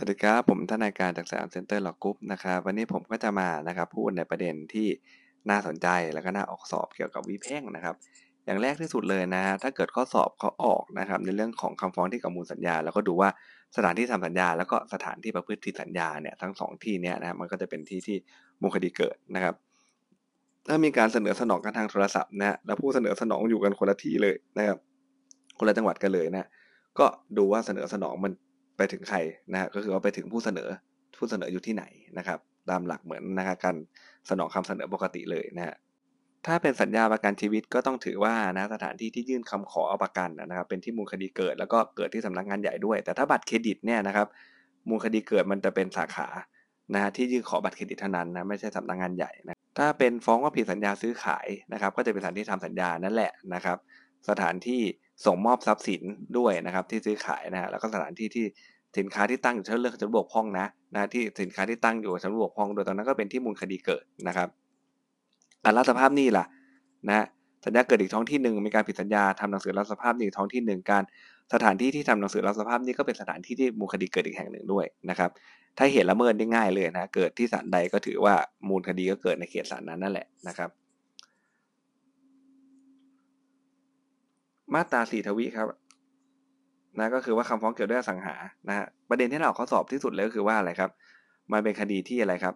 สวัสดีครับ ผมทนายการจาก Siam Center Law Group นะครับวันนี้ผมก็จะมานะครับพูดในประเด็นที่น่าสนใจแล้วก็น่าออกสอบเกี่ยวกับวิแพ่งนะครับ อย่างแรกที่สุดเลยนะถ้าเกิดข้อสอบเขาออกนะครับในเรื่องของคำฟ้องเกี่ยวกับมูลสัญญา แล้วก็ดูว่าสถานที่ทำสัญญา แล้วก็สถานที่ประพฤติสัญญาเนี่ยทั้งสองที่เนี้ยนะมันก็จะเป็นที่ที่มูลคดีเกิดนะครับ ถ้ามีการเสนอสนองกันทางโทรศัพท์นะแล้วผู้เสนอสนองอยู่กันคนละที่เลยนะครับคนละจังหวัดกันเลยนะก็ดูว่าเสนอสนองมัน ไปถึงใครนะฮะก็คือว่าไปถึงผู้เสนอผู้เสนออยู่ที่ไหนนะครับ ตามหลักเหมือนนะครับการสนองคำเสนอปกติเลยนะฮะถ้าเป็นสัญญาประกันชีวิตก็ต้องถือว่านะสถานที่ที่ยื่นคำขอเอาประกันนะครับ เป็นที่มูลคดีเกิดแล้วก็เกิดที่สำนักงานใหญ่ด้วย แต่ถ้าบัตรเครดิตเนี่ยนะครับ มูลคดีเกิดมันจะเป็นสาขานะฮะที่ยื่นขอบัตรเครดิตเท่านั้นนะไม่ใช่สำนักงานใหญ่นะถ้าเป็นฟ้องว่าผิดสัญญาซื้อขายนะครับ ก็จะเป็นสถานที่ทำสัญญานั่นแหละนะครับ สถานที่ส่งมอบทรัพย์สินด้วยนะครับที่ซื้อขายนะฮะแล้วก็สถานที่ที่ สินค้าที่ตั้งอยู่ชั้นเรื่องชั้นบวกพ้องนะนะที่สินค้าที่ตั้งอยู่ชั้นบวกพ้องโดยตอนนั้นก็เป็นที่มูลคดีเกิดนะครับอันรับสภาพนี้ล่ะนะสัญญาเกิดอีกท้องที่หนึ่งมีการผิดสัญญาทำหนังสือรับสภาพนี้ท้องที่หนึ่งการสถานที่ที่ทำหนังสือรับสภาพนี้ก็เป็นสถานที่ที่มูลคดีเกิดอีกแห่งหนึ่งด้วยนะครับถ้าเหตุละเมิดได้ง่ายเลยนะเกิดที่ศาลใดก็ถือว่ามูลคดีก็เกิดในเขตศาลนั้นนั่นแหละนะครับมาตราสี่ทวีครับ นะก็คือว่าคำฟ้องเกี่ยวด้วยอสังหานะฮะประเด็นที่เราข้อสอบที่สุดเลยก็คือว่าอะไรครับ มันเป็นคดีที่อะไรครับ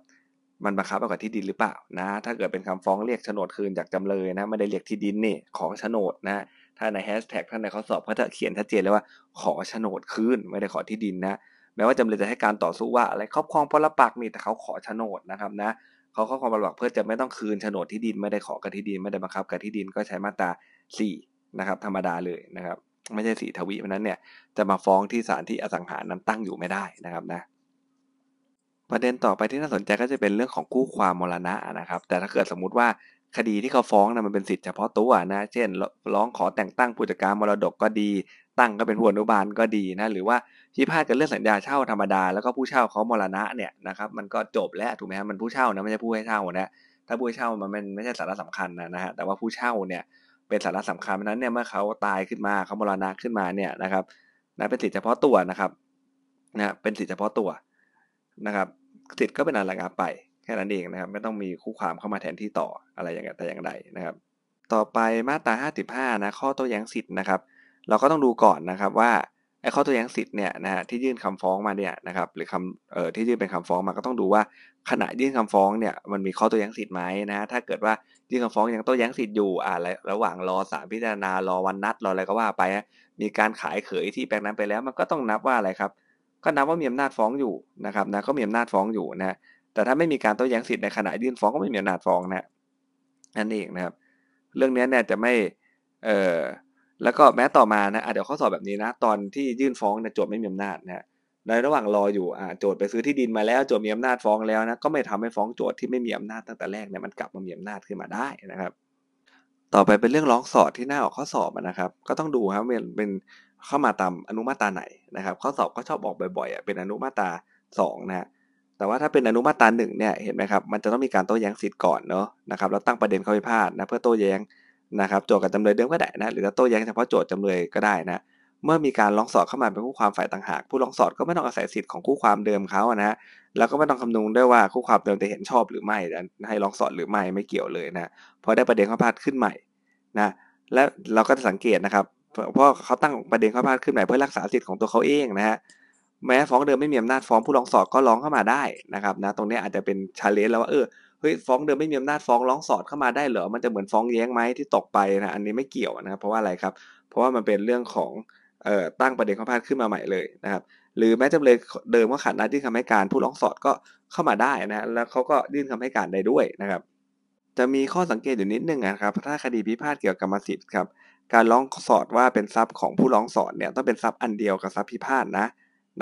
มันบังคับเอากับที่ดินหรือเปล่านะถ้าเกิดเป็นคำฟ้องเรียกโฉนดคืนจากจำเลยนะไม่ได้เรียกที่ดินนี่ขอโฉนดนะถ้าในแฮชแท็กท่านในข้อสอบเขาจะเขียนชัดเจนเลยว่าขอโฉนดคืนไม่ได้ขอที่ดินนะแม้ว่าจำเลยจะให้การต่อสู้ว่าอะไรครอบครองพลปักนี่แต่เขาขอโฉนดนะครับนะเขาครอบครองพลปักเพื่อจะไม่ต้องคืนโฉนดที่ดินไม่ได้ขอกับที่ดินไม่ได้บังคับกับที่ดินก็ใช้มาตรา4นะครับธรรมดาเลยนะครับ ไม่ใช่สีทวีเพราะนั้นเนี่ยจะมาฟ้องที่ศาลที่อสังหานั้นตั้งอยู่ไม่ได้นะครับนะประเด็นต่อไปที่น่าสนใจก็จะเป็นเรื่องของคู่ความมรณะนะครับ แต่ถ้าเกิดสมมุติว่าคดีที่เขาฟ้องนะมันเป็นสิทธิเฉพาะตัวนะ เช่น ร้องขอแต่งตั้งผู้จัดการมรดกก็ดี ตั้งก็เป็นผู้อนุบาลก็ดีนะ หรือว่าพิพาทกันเรื่องสัญญาเช่าธรรมดา แล้วก็ผู้เช่าเขามรณะเนี่ยนะครับ มันก็จบแล้วถูกไหมครับมันผู้เช่านะไม่ใช่ผู้ให้เช่านะ ถ้าผู้ให้เช่ามันไม่ใช่สาระสำคัญนะนะฮะ แต่ว่าผู้เช่าเนี่ย เป็นสาระสำคัญเพราะนั้นเนี่ยเมื่อเขาตายขึ้นมาเขามรณะขึ้นมาเนี่ยนะครับนะเป็นสิทธิเฉพาะตัวนะครับนะเป็นสิทธิเฉพาะตัวนะครับสิทธิ์ก็เป็นอันรงับไปแค่นั้นเองนะครับ ไม่ต้องมีคู่ความเข้ามาแทนที่ต่ออะไรอย่างแต่อย่างใดนะครับ ต่อไปมาตรา 55 นะข้อโต้แย้งสิทธิ์นะครับ เราก็ต้องดูก่อนนะครับว่า ไอ้ข้อโต้แย้งสิทธิ์เนี่ยนะฮะที่ยื่นคำฟ้องมาเนี่ยนะครับหรือคำเอ่อที่ยื่นเป็นคำฟ้องมาก็ต้องดูว่าขณะยื่นคำฟ้องเนี่ยมันมีข้อโต้แย้งสิทธิ์ไหมนะฮะถ้าเกิดว่ายื่นคำฟ้องยังโต้แย้งสิทธิ์อยู่อ่าระหว่างรอศาลพิจารณารอวันนัดรออะไรก็ว่าไปมีการขายเขยที่แปลงนั้นไปแล้ว มันก็ต้องนับว่าอะไรครับ ก็นับว่ามีอำนาจฟ้องอยู่นะครับนะก็มีอำนาจฟ้องอยู่นะแต่ถ้าไม่มีการโต้แย้งสิทธิ์ในขณะยื่นฟ้องก็ไม่มีอำนาจฟ้องนะนั่นเองนะครับ เรื่องนี้เนี่ยจะไม่เอ่อ แล้วก็แม้ต่อมานะเดี๋ยวข้อสอบแบบนี้นะ ตอนที่ยื่นฟ้องเนี่ยโจทย์ไม่มีอำนาจนะในระหว่างรออยู่อ่าโจทย์ไปซื้อที่ดินมาแล้วโจทย์มีอำนาจฟ้องแล้วนะก็ไม่ทำให้ฟ้องโจทย์ที่ไม่มีอำนาจตั้งแต่แรกเนี่ยมันกลับมามีอำนาจขึ้นมาได้นะครับ ต่อไปเป็นเรื่องร้องสอดที่หน้าออกข้อสอบนะครับ ก็ต้องดูครับเป็นเป็นเข้ามาตามอนุมาตราไหนนะครับ ข้อสอบก็ชอบออกบ่อยๆเป็นอนุมาตรา2นะแต่ว่าถ้าเป็นอนุมาตราหนึ่งเนี่ยเห็นไหมครับมันจะต้องมีการโต้แย้งสิทธิ์ก่อนเนาะนะครับแล้วตั้งประเด็นข้อพิพาทนะเพื่อโต้แย้ง นะครับโจทย์กับจำเลยเดิมก็ได้นะหรือจะโต้แย้งเฉพาะโจทย์จำเลยก็ได้นะเมื่อมีการร้องสอดเข้ามาเป็นคู่ความฝ่ายต่างหาก ผู้ร้องสอดก็ไม่ต้องอาศัยสิทธิ์ของคู่ความเดิมเขานะแล้วก็ไม่ต้องคำนึงด้วยว่าคู่ความเดิมจะเห็นชอบหรือไม่ให้ร้องสอดหรือไม่ไม่เกี่ยวเลยนะพอได้ประเด็นข้อพิพาดขึ้นใหม่นะและเราก็จะสังเกตนะครับเพราะเขาตั้งประเด็นข้อพิพาดขึ้นใหม่เพื่อรักษาสิทธิ์ของตัวเขาเองนะฮะแม้ฟ้องเดิมไม่มีอำนาจฟ้องผู้ร้องสอดก็ร้องเข้ามาได้นะครับนะตรงนี้อาจจะเป็นชาเลนจ์แล้วว่าเออ เฮ้ยฟ้องเดิมไม่มีอำนาจฟ้องร้องสอดเข้ามาได้เหรอมันจะเหมือนฟ้องแย้งไหมที่ตกไปนะอันนี้ไม่เกี่ยวนะครับเพราะว่าอะไรครับ เพราะว่ามันเป็นเรื่องของเอ่อตั้งประเด็นข้อพาดขึ้นมาใหม่เลยนะครับหรือแม้จำเลยเดิมว่าขาดนัดยื่นคำให้การผู้ร้องสอดก็เข้ามาได้นะแล้วเขาก็ยื่นคำให้การได้ด้วยนะครับ จะมีข้อสังเกตอยู่นิดนึงนะครับถ้าคดีพิพาทเกี่ยวกับกรรมสิทธิ์ครับการร้องสอดว่าเป็นทรัพย์ของผู้ร้องสอดเนี่ยต้องเป็นทรัพย์อันเดียวกับทรัพย์พิพาทนะ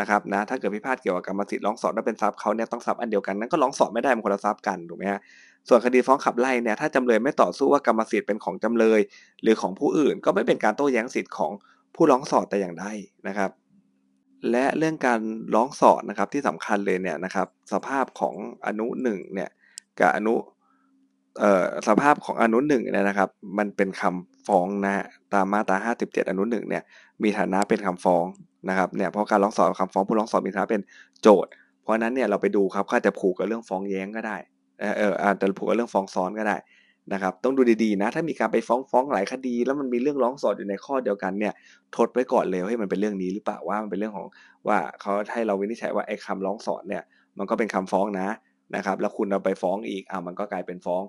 นะครับนะถ้าเกิดพิพาทเกี่ยวกับกรรมสิทธิ์ร้องสอดว่าเป็นทรัพย์เขาเนี่ยต้องทรัพย์อันเดียวกันนั้นก็ร้องสอดไม่ได้มันคนละทรัพย์กันถูกไหมฮะส่วนคดีฟ้องขับไล่เนี่ยถ้าจำเลยไม่ต่อสู้ว่ากรรมสิทธิ์เป็นของจำเลย หรือของผู้อื่นก็ไม่เป็นการโต้แย้งสิทธิ์ของผู้ร้องสอดแต่อย่างใดนะครับ และเรื่องการร้องสอดนะครับที่สำคัญเลยเนี่ยนะครับสภาพของอนุหนึ่งเนี่ยกับอนุเอ่อสภาพของอนุหนึ่งเนี่ยนะครับ มันเป็นคำฟ้องนะตามมาตรา 57 อนุหนึ่งเนี่ยมีฐานะเป็นคำฟ้อง นะครับเนี่ยเพราะการร้องสอบคำฟ้องผู้ร้องสอบมีฐานะเป็นโจทย์ เพราะนั้นเนี่ยเราไปดูครับก็จะผูกกับเรื่องฟ้องแย้งก็ได้เออเอออาจจะผูกกับเรื่องฟ้องซ้อนก็ได้นะครับต้องดูดีๆนะถ้ามีการไปฟ้องฟ้องหลายคดี แล้วมันมีเรื่องร้องสอดอยู่ในข้อเดียวกันเนี่ยทดไว้ก่อนเลยให้มันเป็นเรื่องนี้หรือเปล่าว่ามันเป็นเรื่องของว่าเขาให้เราวินิจฉัยว่าไอ้คำร้องสอดเนี่ยมันก็เป็นคำฟ้องนะนะครับแล้วคุณเอาไปฟ้องอีกอ่ามันก็กลายเป็นฟ้อง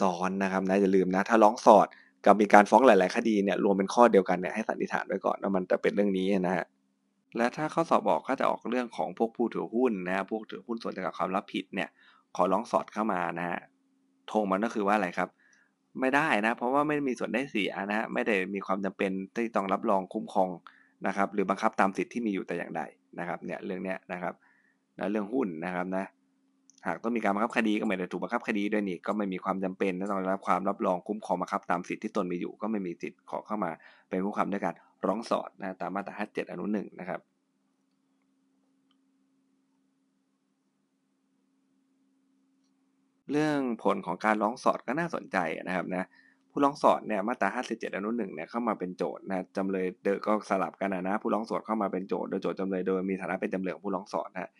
ซ้อนนะครับนะอย่าลืมนะถ้าร้องสอดกับมีการฟ้องหลาย ๆ คดีเนี่ยรวมเป็นข้อเดียวกันเนี่ยให้สันนิษฐานไว้ก่อนว่ามันจะเป็นเรื่องนี้นะฮะ และถ้าข้อสอบบอกก็จะออกเรื่องของพวกผู้ถือหุ้นนะพวกถือหุ้นส่วนจากความรับผิดเนี่ย ขอร้องสอดเข้ามานะฮะทงมันก็คือว่าอะไรครับ ไม่ได้นะ เพราะว่าไม่มีส่วนได้เสียนะฮะไม่ได้มีความจำเป็นที่ต้องรับรองคุ้มครองนะครับ หรือบังคับตามสิทธิ์ที่มีอยู่แต่อย่างใดนะครับ เนี่ยเรื่องเนี้ยนะครับแล้วเรื่องหุ้นนะครับนะ หากต้องมีการบังคับคดีก็ไม่ได้ถูกบังคับคดีด้วยนี่ก็ไม่มีความจำเป็นต้องได้รับความรับรองคุ้มครองบังคับตามสิทธิ์ที่ตนมีอยู่ก็ไม่มีสิทธิ์ขอเข้ามาเป็นผู้ความด้วยกา ร้องสอดนะตามมาตรา 57 อนุหนึ่งนะครับเรื่องผลของการร้องสอดก็น่าสนใจนะครับนะผู้ร้องสอดเนี่ยมาตรา 57 อนุหนึ่งเนี่ยเข้ามาเป็นโจทย์นะจำเลยเดก็สลับกันนะนะผู้ร้องสอดเข้ามาเป็นโจทย์โดยโจทย์จำเลยโดยมีฐานะเป็นจำเลยของผู้ร้องสอดนะ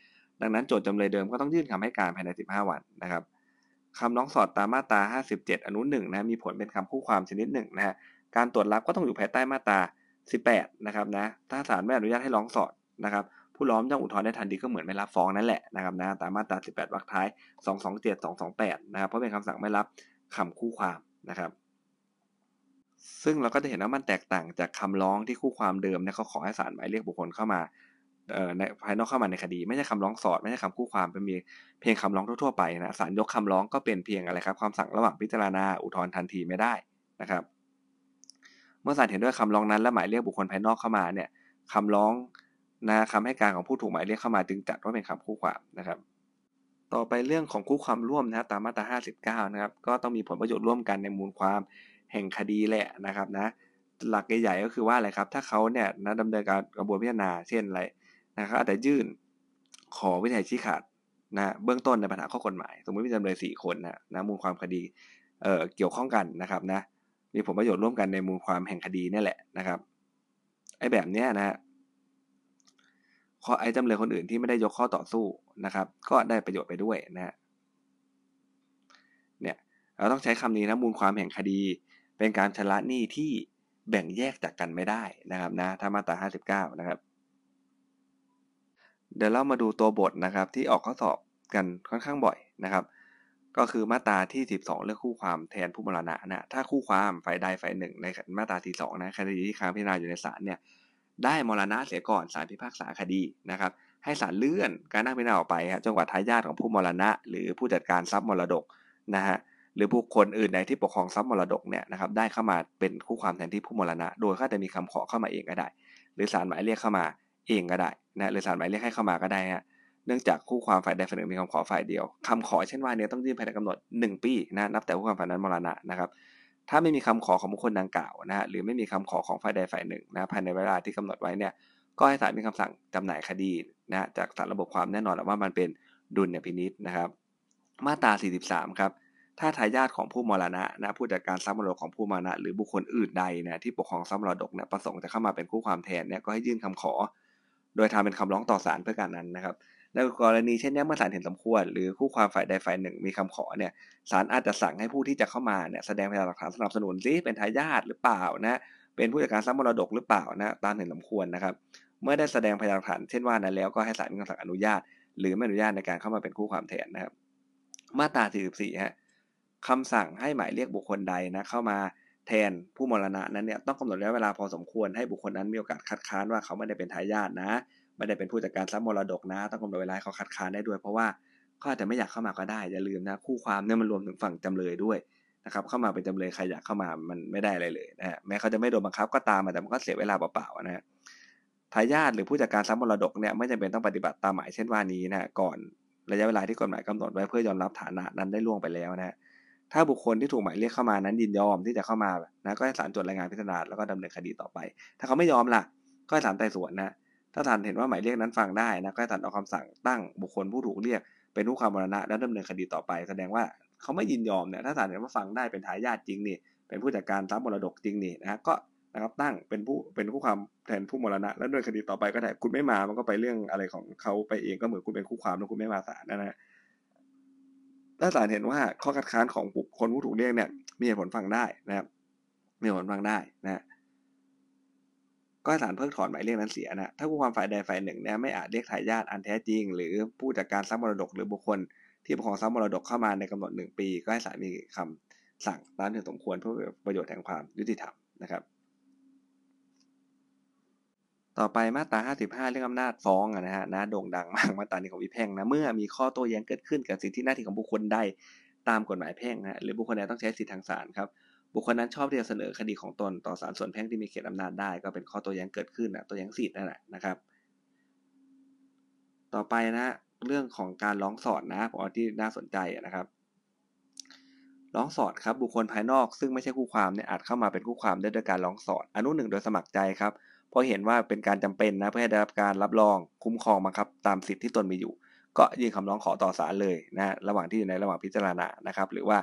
ดังนั้นโจทย์จำเลยเดิมก็ต้องยื่นคำให้การภายใน 15 วันนะครับคำร้องสอดตามมาตรา 57 อนุ1นะมีผลเป็นคำคู่ความชนิดหนึ่งนะการตรวจรับก็ต้องอยู่ภายใต้มาตรา 18นะครับนะถ้าศาลไม่อนุญาตให้ร้องสอดนะครับผู้ร้องต้องอุทธรณ์ได้ทันทีก็เหมือนไม่รับฟ้องนั่นแหละนะครับนะตามมาตรา 18วรรคท้าย 227 228นะครับเพราะเป็นคำสั่งไม่รับคำคู่ความนะครับ ซึ่งเราก็จะเห็นว่ามันแตกต่างจากคำร้องที่คู่ความเดิมเนี่ยเขาขอให้ศาลหมายเรียกบุคคลเข้ามาในภายนอกเข้ามาในคดี ไม่ใช่คำร้องสอดไม่ใช่คำคู่ความเป็นเพียงคำร้องทั่วๆไปนะศาลยกคำร้องก็เป็นเพียงอะไรครับความสั่งระหว่างพิจารณาอุทธรณ์ทันทีไม่ได้นะครับ เมื่อศาลเห็นด้วยคำร้องนั้นและหมายเรียกบุคคลภายนอกเข้ามาเนี่ยคำร้องนะคำให้การของผู้ถูกหมายเรียกเข้ามาจึงจัดว่าเป็นคำคู่ความนะครับ ต่อไปเรื่องของคู่ความร่วมนะตามมาตรา59นะครับก็ต้องมีผลประโยชน์ร่วมกันในมูลความแห่งคดีแหละนะครับนะหลักใหญ่ๆก็คือว่าอะไรครับ ถ้าเขาเนี่ยนะดำเนินการกระบวนพิจารณาเช่นอะไรนะครับอาจจะยื่นขอวินัยชี้ขาดนะเบื้องต้นในปัญหาข้อกฎหมาย สมมติมีจำเลยสี่คนนะนะมูลความคดีเอ่อเกี่ยวข้องกันนะครับนะ มีผลประโยชน์ร่วมกันในมูลความแห่งคดีนี่แหละนะครับไอ้แบบเนี้ยนะข้อไอ้จำเลยคนอื่นที่ไม่ได้ยกข้อต่อสู้นะครับ ก็ได้ประโยชน์ไปด้วยนะฮะเนี่ยเราต้องใช้คำนี้นะมูลความแห่งคดี เป็นการชำระหนี้ที่แบ่งแยกจากกันไม่ได้นะครับนะถ้ามาตรา59 นะครับ เดี๋ยวเรามาดูตัวบทนะครับที่ออกข้อสอบกันค่อนข้างบ่อยนะครับ ก็คือมาตราที่ 12 เรื่องคู่ความแทนผู้มรณะนะถ้าคู่ความฝ่ายใดฝ่ายหนึ่งในมาตราที่2นะคดีที่ค้างพิจารณาอยู่ในศาลเนี่ยได้มรณะเสียก่อนศาลพิพากษาคดีนะครับ ให้ศาลเลื่อนการนั่งพิจารณาออกไปจนกว่าทายาทของผู้มรณะ หรือผู้จัดการทรัพย์มรดกนะฮะหรือผู้คนอื่นใดที่ปกครองทรัพย์มรดกเนี่ยนะครับได้เข้ามาเป็นคู่ความแทนที่ผู้มรณะ โดยเขาจะมีคำขอเข้ามาเองก็ได้ หรือศาลหมายเรียกเข้ามาเองก็ได้นะหรือศาลหมายเรียกให้เข้ามาก็ได้ฮะ เนื่องจากคู่ความฝ่ายใดฝ่ายหนึ่งมีคำขอฝ่ายเดียวคำขอเช่นว่านี้ต้องยื่นภายในกำหนด 1 ปีนะนับแต่คู่ความฝ่ายนั้นมรณะนะครับถ้าไม่มีคำขอของบุคคลดังกล่าวนะฮะหรือไม่มีคำขอของฝ่ายใดฝ่ายหนึ่งนะภายในเวลาที่กำหนดไว้เนี่ยก็ให้ศาลมีคำสั่งจำหน่ายคดีนะจากสารระบบความแน่นอนว่ามันเป็นดุลยพินิษนะครับ มาตรา 43 ครับ ถ้าทายาทของผู้มรณะนะผู้จัดการทรัพย์มรดกของผู้มรณะ หรือบุคคลอื่นใดนะที่ปกครองทรัพย์มรดกเนี่ยประสงค์จะเข้ามาเป็นคู่ความแทนเนี่ยก็ให้ยื่นคำขอ โดยทำเป็นคำร้องต่อศาลเพื่อการนั้นนะครับ ในกรณีเช่นนี้เมื่อศาลเห็นสมควร หรือคู่ความฝ่ายใดฝ่ายหนึ่งมีคำขอเนี่ยศาลอาจจะสั่งให้ผู้ที่จะเข้ามาเนี่ยแสดงพยานหลักฐานสนับสนุนซิเป็นทายาทหรือเปล่านะเป็นผู้จัดการทรัพย์มรดกหรือเปล่านะตามเห็นสมควรนะครับ เมื่อได้แสดงพยานหลักฐานเช่นว่านั้นแล้วก็ให้ศาลมีคำสั่งอนุญาต หรือไม่อนุญาตในการเข้ามาเป็นคู่ความแทนนะครับ มาตรา44ฮะคำสั่งให้หมายเรียกบุคคลใดนะเข้ามาแทนผู้มรณะนั้นเนี่ยต้องกำหนดระยะเวลาพอสมควรให้บุคคลนั้นมีโอกาสคัดค้านว่าเขาไม่ได้เป็นทายาทนะ ไม่ได้เป็นผู้จัดการทรัพย์มรดกนะ ต้องกำหนดเวลาเขาคัดค้านได้ด้วย เพราะว่าเขาอาจจะไม่อยากเข้ามาก็ได้อย่าลืมนะคู่ความเนี่ยมันรวมถึงฝั่งจำเลยด้วยนะครับเข้ามาเป็นจำเลยใครอยากเข้ามามันไม่ได้อะไรเลยนะฮะแม้เขาจะไม่โดนบังคับก็ตามแต่มันก็เสียเวลาเปล่าๆนะฮะทายาทหรือผู้จัดการทรัพย์มรดกเนี่ยไม่จำเป็นต้องปฏิบัติตามหมายเช่นว่านี้นะก่อนระยะเวลาที่กฎหมายกำหนดไว้เพื่อยอมรับฐานะนั้นได้ล่วงไปแล้วนะถ้าบุคคลที่ถูกหมายเรียกเข้ามานั้นยินยอมที่จะเข้ามานะก็ให้ศาลจดรายงานพิจารณาแล้วก็ดำเนินคดีต่อไป ถ้าเขาไม่ยอมล่ะ ก็ให้ศาลไต่สวนนะ ถ้าศาลเห็นว่าหมายเรียกนั้นฟังได้นะก็ให้ศาลออกคำสั่งตั้งบุคคลผู้ถูกเรียก เป็นผู้ความมรณะแล้วดำเนินคดีต่อไป แสดงว่าเขาไม่ยินยอมเนี่ยถ้าศาลเห็นว่าฟังได้เป็นทายาทจริงนี่เป็นผู้จัดการทรัพย์มรดกจริงนี่นะก็นะครับตั้งเป็นผู้เป็นคู่ความแทนผู้มรณะแล้วโดยคดีต่อไปก็ได้คุณไม่มามันก็ไปเรื่องอะไรของเขาไปเองก็เหมือนคุณเป็นคู่ความแล้วคุณไม่มาศาลนะฮะถ้าศาลเห็นว่าข้อคัดค้านของบุคคลผู้ถูกเรียกเนี่ยมีเหตุผลฟังได้นะครับมีเหตุผลฟังได้นะ ก็ศาลเพิกถอนหมายเรียกนั้นเสียนะ ถ้าผู้ความฝ่ายใดฝ่ายหนึ่งเนี่ยไม่อาจเรียกทายาทอันแท้จริง หรือผู้จัดการทรัพย์มรดกหรือบุคคล ที่ปกครองทรัพย์มรดกเข้ามาในกำหนดหนึ่งปี ก็ให้ศาลมีคำสั่งตามที่สมควรเพื่อประโยชน์แห่งความยุติธรรมนะครับ ต่อไปมาตรา 55 เรื่องอำนาจฟ้องนะฮะนะโด่งดังมากมาตรานี้ของวิแพ่งนะเมื่อมีข้อโต้แย้งเกิดขึ้นกับสิทธิหน้าที่ของบุคคลใดตามกฎหมายแพ่งนะหรือบุคคลใดต้องใช้สิทธิทางศาลครับ บุคคลนั้นชอบที่จะเสนอคดีของตนต่อศาลส่วนแพ่งที่มีเขตอำนาจได้ ก็เป็นข้อโต้แย้งเกิดขึ้นนะตัวแย้งสิทธิ์นั่นแหละนะครับ ต่อไปนะเรื่องของการร้องสอดนะผมเอาที่น่าสนใจนะครับร้องสอดครับบุคคลภายนอกซึ่งไม่ใช่คู่ความเนี่ยอาจเข้ามาเป็นคู่ความได้ด้วยการร้องสอดอนุหนึ่งโดยสมัครใจครับเพราะเห็นว่าเป็นการจำเป็นนะเพื่อให้ได้รับการรับรองคุ้มครองมาครับ ตามสิทธิที่ตนมีอยู่ ก็ยื่นคำร้องขอต่อศาลเลยนะระหว่างที่อยู่ในระหว่างพิจารณานะครับ หรือว่า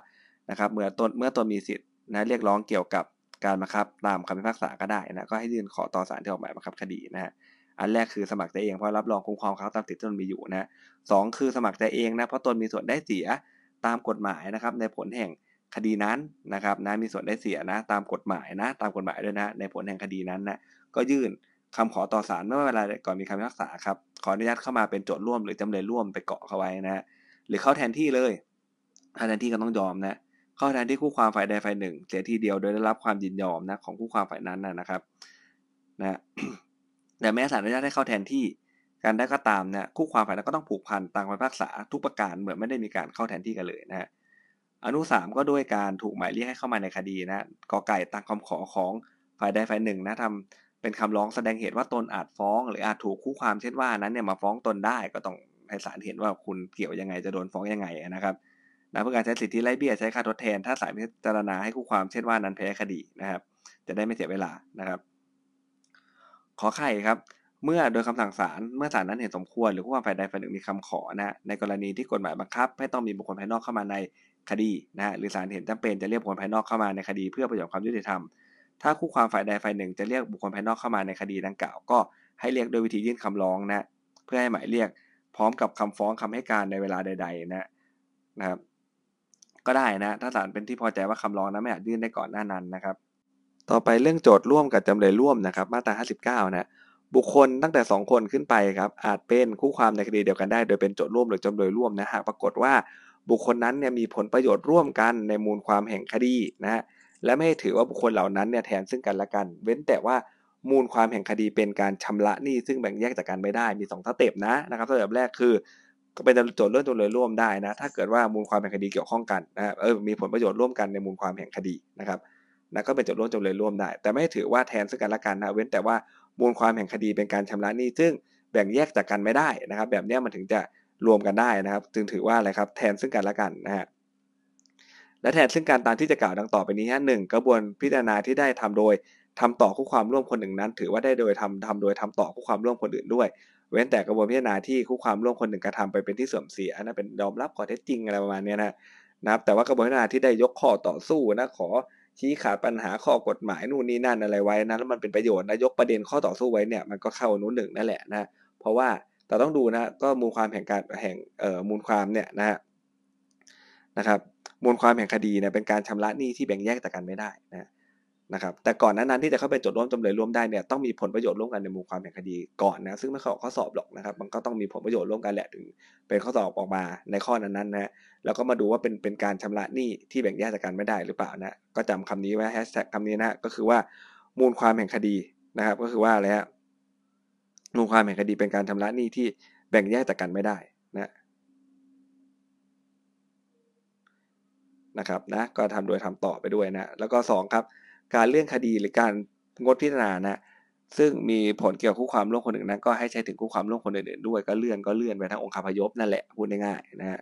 นะครับเมื่อตนเมื่อตนมีสิทธิ นะเรียกร้องเกี่ยวกับการบังคับตามคำพิพากษาก็ได้นะก็ให้ยื่นขอต่อศาลที่ออกหมายบังคับคดีนะฮะอันแรกคือสมัครใจเองเพราะรับรองคุ้มครองเขาตามสิทธิที่ตนมีอยู่นะสองคือสมัครใจเองนะเพราะตนมีส่วนได้เสียตามกฎหมายนะครับในผลแห่งคดีนั้นนะครับนะมีส่วนได้เสียนะตามกฎหมายนะตามกฎหมายด้วยนะในผลแห่งคดีนั้นนะก็ยื่นคำขอต่อศาลเมื่อเวลาก่อนมีคำพิพากษาครับขออนุญาตเข้ามาเป็นโจทย์ร่วมหรือจำเลยร่วมไปเกาะเขาไว้นะหรือเข้าแทนที่เลยเข้าแทนที่ก็ต้องยอมนะ ข้อแทนที่คู่ความฝ่ายใดฝ่ายหนึ่ง เสียทีเดียวโดยได้รับความยินยอมนะของคู่ความฝ่ายนั้นนะครับนะแต่แม้ศาลอนุญาตให้เข้าแทนที่การได้ก็ตามเนี่ยคู่ความฝ่ายนั้นก็ต้องผูกพันต่ามคำพิพากษาทุกประการเหมือนไม่ได้มีการเข้าแทนที่กันเลยนะฮะอนุสามก็ด้วยการถูกหมายเรียกให้เข้ามาในคดีนะกอไก่ตามคำขอของฝ่ายใดฝ่ายหนึ่งนะทำเป็นคำร้องแสดงเหตุว่าตนอาจฟ้อง หรืออาจถูกคู่ความเช่นว่านั้นเนี่ยมาฟ้องตนได้ก็ต้องให้ศาลเห็นว่าคุณเกี่ยวยังไงจะโดนฟ้องยังไงนะครับ นะเพื่อการใช้สิทธิไล่เบี้ยใช้ค่าทดแทน ถ้าศาลพิจารณาให้คู่ความเช่นว่านั้นแพ้คดีนะครับ จะได้ไม่เสียเวลานะครับ ขอไข่ครับ เมื่อโดยคำสั่งศาลเมื่อศาลนั้นเห็นสมควร หรือคู่ความฝ่ายใดฝ่ายหนึ่งมีคำขอนะในกรณีที่กฎหมายบังคับ ให้ต้องมีบุคคลภายนอกเข้ามาในคดีนะหรือศาลเห็นจำเป็นจะเรียกบุคคลภายนอกเข้ามาในคดี เพื่อประโยชน์ความยุติธรรม ถ้าคู่ความฝ่ายใดฝ่ายหนึ่ง จะเรียกบุคคลภายนอกเข้ามาในคดีดังกล่าวก็ให้เรียกโดยวิธียื่นคำร้องนะเพื่อให้หมายเรียกพร้อมกับคำฟ้องคำให้การในเวลาใด ๆ นะนะครับ ก็ได้นะ ถ้าศาลเป็นที่พอใจว่าคำร้องนั้นไม่อาจยื่นได้ก่อนหน้านั้นนะครับ ต่อไปเรื่องโจทย์ร่วมกับจำเลยร่วมนะครับ มาตรา 59 นะบุคคลตั้งแต่ 2 คนขึ้นไปครับอาจเป็นคู่ความในคดีเดียวกันได้ โดยเป็นโจทย์ร่วมหรือจำเลยร่วมนะหากปรากฏว่าบุคคลนั้นเนี่ยมีผลประโยชน์ร่วมกันในมูลความแห่งคดีนะฮะและไม่ถือว่าบุคคลเหล่านั้นเนี่ยแทนซึ่งกันและกัน เว้นแต่ว่ามูลความแห่งคดีเป็นการชำระหนี้ซึ่งแบ่งแยกจากกันไม่ได้มี2 step นะนะครับ step แรกคือ ก็เป็นโจทย์เรื่องจำเลยร่วมได้นะ ถ้าเกิดว่ามูลความแห่งคดีเกี่ยวข้องกันนะเออมีผลประโยชน์ร่วมกันในมูลความแห่งคดีนะครับนะก็เป็นโจทก์ร่วมจำเลยร่วมได้ แต่ไม่ถือว่าแทนซึ่งกันและกันนะเว้นแต่ว่ามูลความแห่งคดีเป็นการชำระหนี้ซึ่งแบ่งแยกจากกันไม่ได้นะครับ แบบนี้มันถึงจะรวมกันได้นะครับ จึงถือว่าอะไรครับแทนซึ่งกันและกันนะฮะและแทนซึ่งการตามที่จะกล่าวดังต่อไปนี้ฮะหนึ่งกระบวนพิจารณาที่ได้ทำโดยทำต่อคู่ความร่วมคนหนึ่งนั้น ถือว่าได้โดยทำทำโดยทำต่อคู่ความร่วมคนอื่นด้วย เว้นแต่กระบวนพิจารณาที่คู่ความร่วมคนหนึ่งกระทาไปเป็นที่เสื่อมเสียอันะเป็นยอมรับข้อเท็จจริงอะไรประมาณนี้นะนะครับแต่ว่ากระบวนพิจารณาที่ได้ยกข้อต่อสู้นะขอชี้ขาดปัญหาข้อกฎหมายนู่นนี่นั่นอะไรไว้นะแล้วมันเป็นประโยชน์นะยกประเด็นข้อต่อสู้ไว้เนี่ยมันก็เข้านู้นหนึ่งนั่นแหละนะเพราะว่าแต่ต้องดูนะก็มูลความแห่งการแห่งเอ่อมูลความเนี่ยนะฮะนะครับมูลความแห่งคดีเนี่ยเป็นการชำระหนี้ที่แบ่งแยกจากกันไม่ได้นะ นะครับแต่ก่อนนั้นที่จะเข้าไปจดร่วมจำเลยร่วมได้เนี่ยต้องมีผลประโยชน์ร่วมกันในมุมความแห่งคดีก่อนนะซึ่งไม่เข้าข้อสอบหรอกนะครับ มันก็ต้องมีผลประโยชน์ร่วมกันแหละถึงเป็นข้อสอบออกมาในข้อนั้นๆนะแล้วก็มาดูว่าเป็นเป็นการชำระหนี้ที่แบ่งแยกจากกันไม่ได้หรือเปล่านะก็จำคำนี้ไว้แฮชแท็กคำนี้นะก็คือว่ามูลความแห่งคดีนะครับ ก็คือว่าอะไรฮะมูลความแห่งคดีเป็นการชำระหนี้ที่แบ่งแยกจากกันไม่ได้นะนะครับนะก็ทำโดยทำต่อไปด้วยนะแล้วก็2ครับ การเลื่อนคดีหรือการงดพิจารณานะซึ่งมีผลเกี่ยวกับคู่ความร่วมคนอื่นนั้น ก็ให้ใช้ถึงคู่ความร่วมคนอื่นๆด้วยก็เลื่อนก็เลื่อนไปทั้งองค์คาพยพนั่นแหละพูดง่ายๆนะฮะ